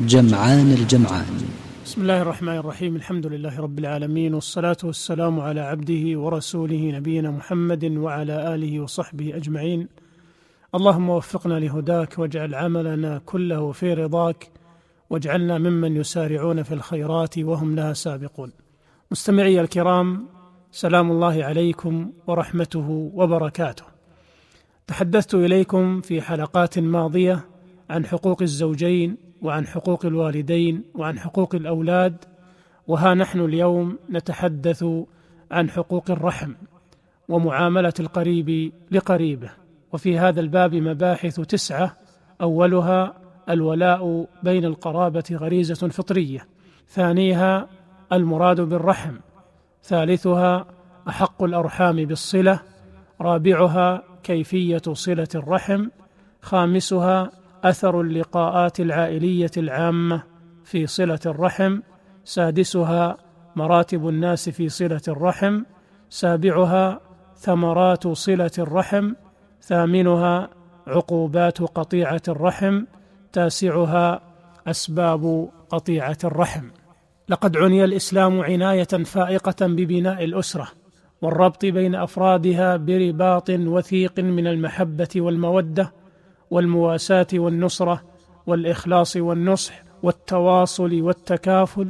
جمعان الجمعان. بسم الله الرحمن الرحيم. الحمد لله رب العالمين والصلاة والسلام على عبده ورسوله نبينا محمد وعلى آله وصحبه أجمعين. اللهم وفقنا لهداك واجعل عملنا كله في رضاك واجعلنا ممن يسارعون في الخيرات وهم لها سابقون. مستمعي الكرام سلام الله عليكم ورحمته وبركاته. تحدثت إليكم في حلقات ماضية عن حقوق الزوجين وعن حقوق الوالدين وعن حقوق الأولاد وها نحن اليوم نتحدث عن حقوق الرحم ومعاملة القريب لقريبه. وفي هذا الباب مباحث تسعة أولها الولاء بين القرابة غريزة فطرية ثانيها المراد بالرحم ثالثها أحق الأرحام بالصلة رابعها كيفية صلة الرحم خامسها أثر اللقاءات العائلية العامة في صلة الرحم سادسها مراتب الناس في صلة الرحم سابعها ثمرات صلة الرحم ثامنها عقوبات قطيعة الرحم تاسعها أسباب قطيعة الرحم. لقد عني الإسلام عناية فائقة ببناء الأسرة والربط بين أفرادها برباط وثيق من المحبة والمودة والمواساة والنصرة والإخلاص والنصح والتواصل والتكافل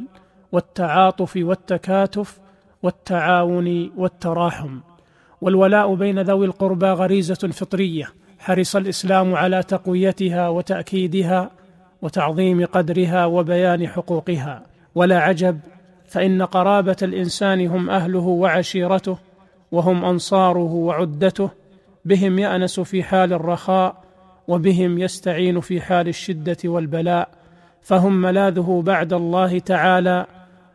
والتعاطف والتكاتف والتعاون والتراحم. والولاء بين ذوي القربى غريزة فطرية حرص الإسلام على تقويتها وتأكيدها وتعظيم قدرها وبيان حقوقها. ولا عجب فإن قرابة الإنسان هم أهله وعشيرته وهم أنصاره وعدته بهم يأنس في حال الرخاء وبهم يستعين في حال الشدة والبلاء فهم ملاذه بعد الله تعالى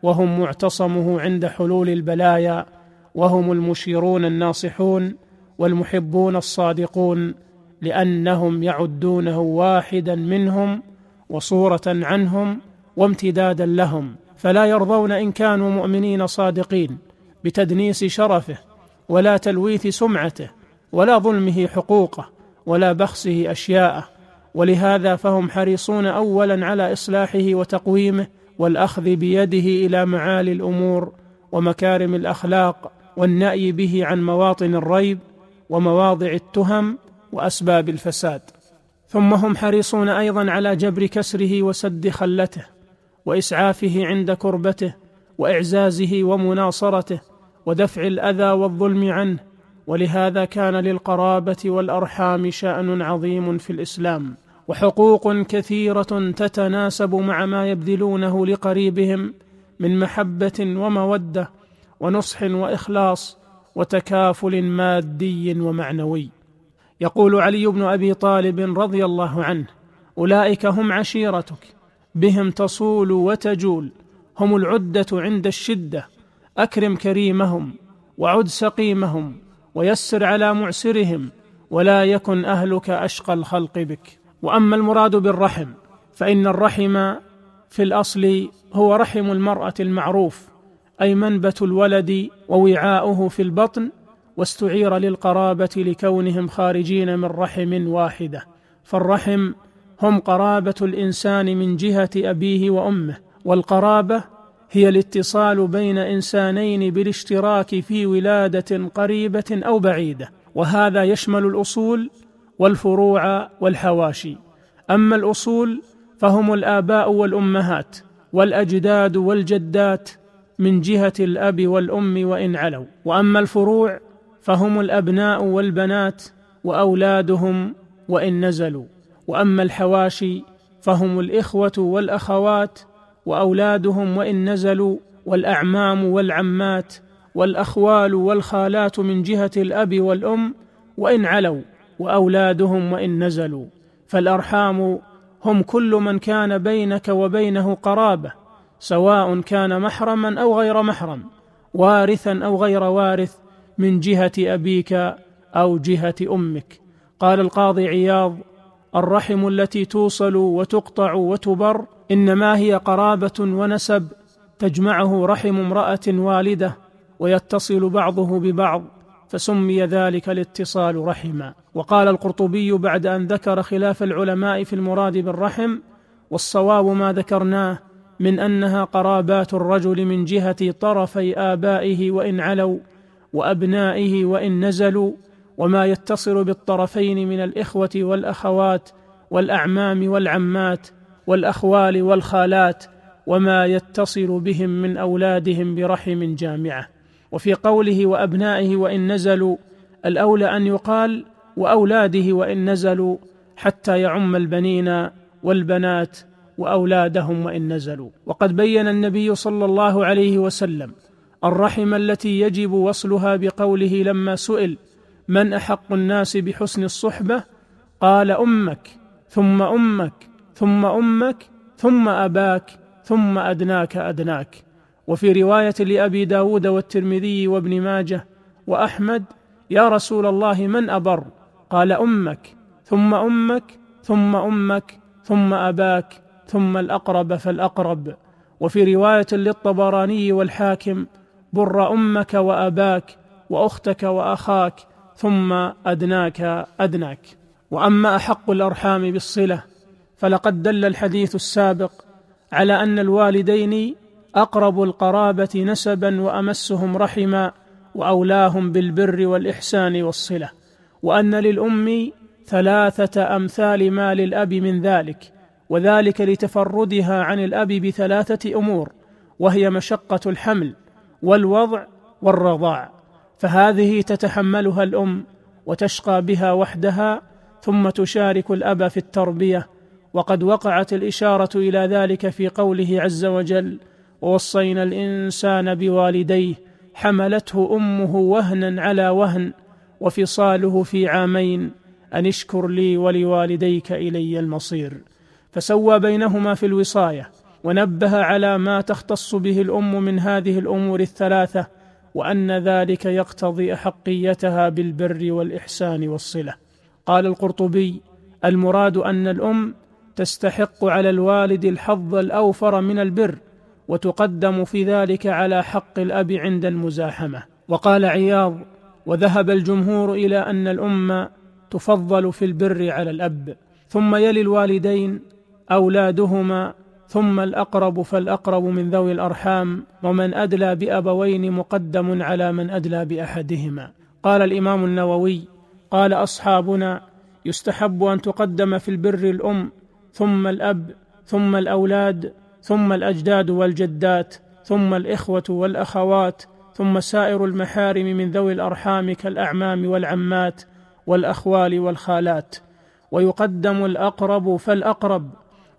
وهم معتصمه عند حلول البلايا وهم المشيرون الناصحون والمحبون الصادقون لأنهم يعدونه واحدا منهم وصورة عنهم وامتدادا لهم. فلا يرضون إن كانوا مؤمنين صادقين بتدنيس شرفه ولا تلويث سمعته ولا ظلمه حقوقه. ولا بخسه أشياءه ولهذا فهم حريصون اولا على إصلاحه وتقويمه والأخذ بيده إلى معالي الأمور ومكارم الأخلاق والنأي به عن مواطن الريب ومواضع التهم وأسباب الفساد. ثم هم حريصون أيضا على جبر كسره وسد خلته وإسعافه عند كربته وإعزازه ومناصرته ودفع الأذى والظلم عنه ولهذا كان للقرابة والأرحام شأن عظيم في الإسلام وحقوق كثيرة تتناسب مع ما يبذلونه لقريبهم من محبة ومودة ونصح وإخلاص وتكافل مادي ومعنوي. يقول علي بن أبي طالب رضي الله عنه أولئك هم عشيرتك بهم تصول وتجول هم العدة عند الشدة أكرم كريمهم وعد سقيمهم ويسر على معسرهم ولا يكن أهلك أشقى الخلق بك. وأما المراد بالرحم فإن الرحم في الأصل هو رحم المرأة المعروف أي منبت الولد ووعاؤه في البطن واستعير للقرابة لكونهم خارجين من رحم واحدة. فالرحم هم قرابة الإنسان من جهة أبيه وأمه والقرابة هي الاتصال بين إنسانين بالاشتراك في ولادة قريبة أو بعيدة وهذا يشمل الأصول والفروع والحواشي. أما الأصول فهم الآباء والأمهات والأجداد والجدات من جهة الأب والأم وإن علوا. وأما الفروع فهم الأبناء والبنات وأولادهم وإن نزلوا. وأما الحواشي فهم الإخوة والأخوات وأولادهم وإن نزلوا والأعمام والعمات والأخوال والخالات من جهة الأب والأم وإن علوا وأولادهم وإن نزلوا فالأرحام هم كل من كان بينك وبينه قرابة سواء كان محرما أو غير محرم وارثا أو غير وارث من جهة أبيك أو جهة أمك قال القاضي عياض الرحم التي توصل وتقطع وتبر إنما هي قرابة ونسب تجمعه رحم امرأة والدة ويتصل بعضه ببعض فسمي ذلك الاتصال رحما. وقال القرطبي بعد أن ذكر خلاف العلماء في المراد بالرحم والصواب ما ذكرناه من أنها قرابات الرجل من جهة طرفي آبائه وإن علوا وأبنائه وإن نزلوا وما يتصل بالطرفين من الإخوة والأخوات والأعمام والعمات والأخوال والخالات وما يتصل بهم من أولادهم برحم جامعة. وفي قوله وأبنائه وإن نزلوا الأولى أن يقال وأولاده وإن نزلوا حتى يعم البنين والبنات وأولادهم وإن نزلوا. وقد بين النبي صلى الله عليه وسلم الرحم التي يجب وصلها بقوله لما سئل من أحق الناس بحسن الصحبة؟ قال أمك ثم أمك ثم أمك ثم أباك ثم أدناك أدناك. وفي رواية لأبي داود والترمذي وابن ماجه وأحمد يا رسول الله من أبر؟ قال أمك ثم أمك ثم أمك ثم أباك ثم الأقرب فالأقرب. وفي رواية للطبراني والحاكم بر أمك وأباك وأختك وأخاك ثم أدناك أدناك. وأما أحق الأرحام بالصلة فلقد دل الحديث السابق على أن الوالدين أقرب القرابة نسبا وأمسهم رحما وأولاهم بالبر والإحسان والصلة. وأن للأم ثلاثة أمثال ما للأب من ذلك وذلك لتفردها عن الأب بثلاثة أمور وهي مشقة الحمل والوضع والرضاع. فهذه تتحملها الأم وتشقى بها وحدها ثم تشارك الأب في التربية وقد وقعت الإشارة إلى ذلك في قوله عز وجل ووصينا الإنسان بوالديه حملته أمه وهنا على وهن وفصاله في عامين أن اشكر لي ولوالديك إلي المصير. فسوى بينهما في الوصاية ونبه على ما تختص به الأم من هذه الأمور الثلاثة وأن ذلك يقتضي أحقيتها بالبر والإحسان والصلة. قال القرطبي المراد أن الأم تستحق على الوالد الحظ الأوفر من البر وتقدم في ذلك على حق الأب عند المزاحمة. وقال عياض وذهب الجمهور إلى أن الأم تفضل في البر على الأب ثم يلي الوالدين أولادهما ثم الأقرب فالأقرب من ذوي الأرحام ومن أدلى بأبوين مقدم على من أدلى بأحدهما. قال الإمام النووي قال أصحابنا يستحب أن تقدم في البر الأم ثم الأب ثم الأولاد ثم الأجداد والجدات ثم الإخوة والأخوات ثم سائر المحارم من ذوي الأرحام كالأعمام والعمات والأخوال والخالات. ويقدم الأقرب فالأقرب.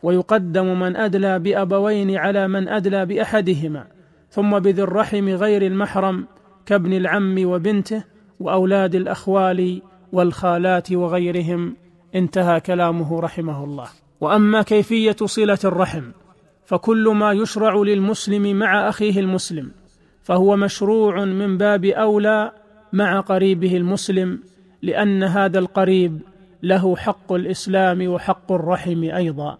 ويقدم من أدلى بأبوين على من أدلى بأحدهما ثم بذي الرحم غير المحرم كابن العم وبنته وأولاد الأخوال والخالات وغيرهم. انتهى كلامه رحمه الله. وأما كيفية صلة الرحم فكل ما يشرع للمسلم مع أخيه المسلم فهو مشروع من باب أولى مع قريبه المسلم لأن هذا القريب له حق الإسلام وحق الرحم أيضا.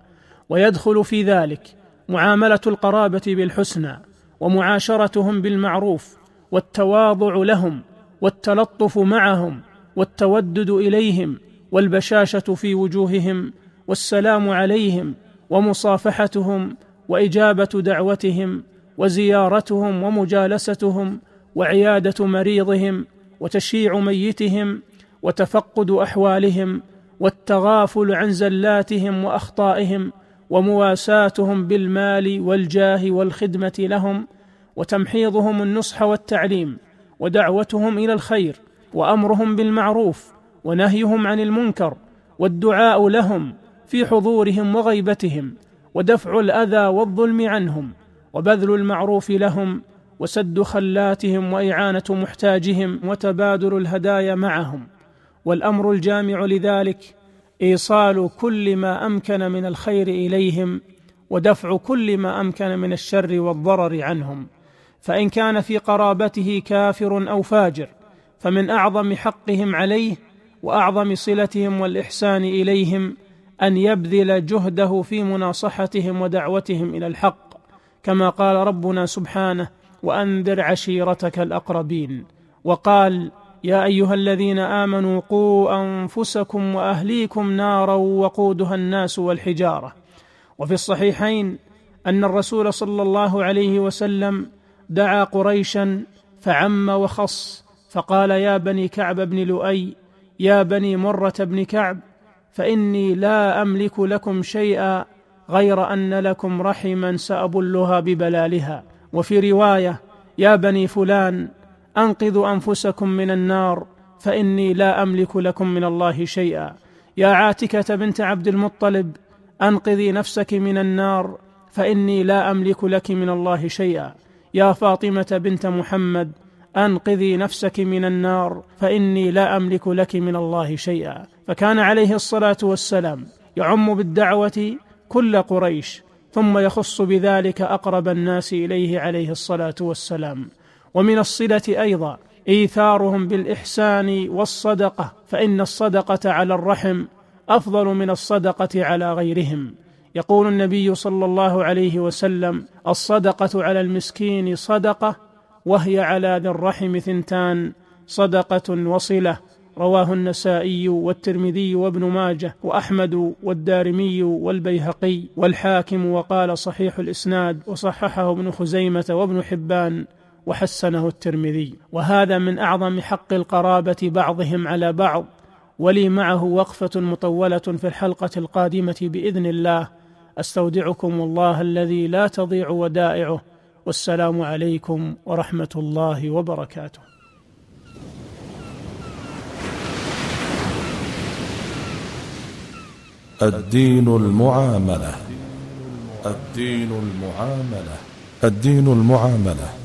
ويدخل في ذلك معاملة القرابة بالحسنى ومعاشرتهم بالمعروف والتواضع لهم والتلطف معهم والتودد إليهم والبشاشة في وجوههم والسلام عليهم ومصافحتهم وإجابة دعوتهم وزيارتهم ومجالستهم وعيادة مريضهم وتشييع ميتهم وتفقد أحوالهم والتغافل عن زلاتهم وأخطائهم ومواساتهم بالمال والجاه والخدمة لهم وتمحيضهم النصح والتعليم ودعوتهم إلى الخير وأمرهم بالمعروف ونهيهم عن المنكر والدعاء لهم في حضورهم وغيبتهم ودفع الأذى والظلم عنهم وبذل المعروف لهم وسد خلاتهم وإعانة محتاجهم وتبادل الهدايا معهم والأمر الجامع لذلك إيصال كل ما أمكن من الخير إليهم ودفع كل ما أمكن من الشر والضرر عنهم. فإن كان في قرابته كافر أو فاجر فمن أعظم حقهم عليه وأعظم صلتهم والإحسان إليهم أن يبذل جهده في مناصحتهم ودعوتهم إلى الحق كما قال ربنا سبحانه وأنذر عشيرتك الأقربين وقال يا أيها الذين آمنوا قوا أنفسكم وأهليكم نارا وقودها الناس والحجارة. وفي الصحيحين أن الرسول صلى الله عليه وسلم دعا قريشا فعم وخص فقال يا بني كعب بن لؤي يا بني مرة بن كعب فإني لا أملك لكم شيئا غير أن لكم رحما سأبلها ببلالها وفي رواية يا بني فلان أنقذوا أنفسكم من النار فإني لا أملك لكم من الله شيئا. يا عاتكة بنت عبد المطلب أنقذي نفسك من النار فإني لا أملك لك من الله شيئا. يا فاطمة بنت محمد أنقذي نفسك من النار فإني لا أملك لك من الله شيئا. فكان عليه الصلاة والسلام يعم بالدعوة كل قريش ثم يخص بذلك أقرب الناس إليه عليه الصلاة والسلام. ومن الصلة أيضا إيثارهم بالإحسان والصدقة فإن الصدقة على الرحم أفضل من الصدقة على غيرهم. يقول النبي صلى الله عليه وسلم الصدقة على المسكين صدقة وهي على ذي الرحم ثنتان صدقة وصلة. رواه النسائي والترمذي وابن ماجه وأحمد والدارمي والبيهقي والحاكم وقال صحيح الإسناد وصححه ابن خزيمة وابن حبان. وحسنه الترمذي. وهذا من أعظم حق القرابة بعضهم على بعض ولي معه وقفة مطولة في الحلقة القادمة بإذن الله. أستودعكم الله الذي لا تضيع ودائعه. والسلام عليكم ورحمة الله وبركاته. الدين المعاملة. الدين المعاملة. الدين المعاملة.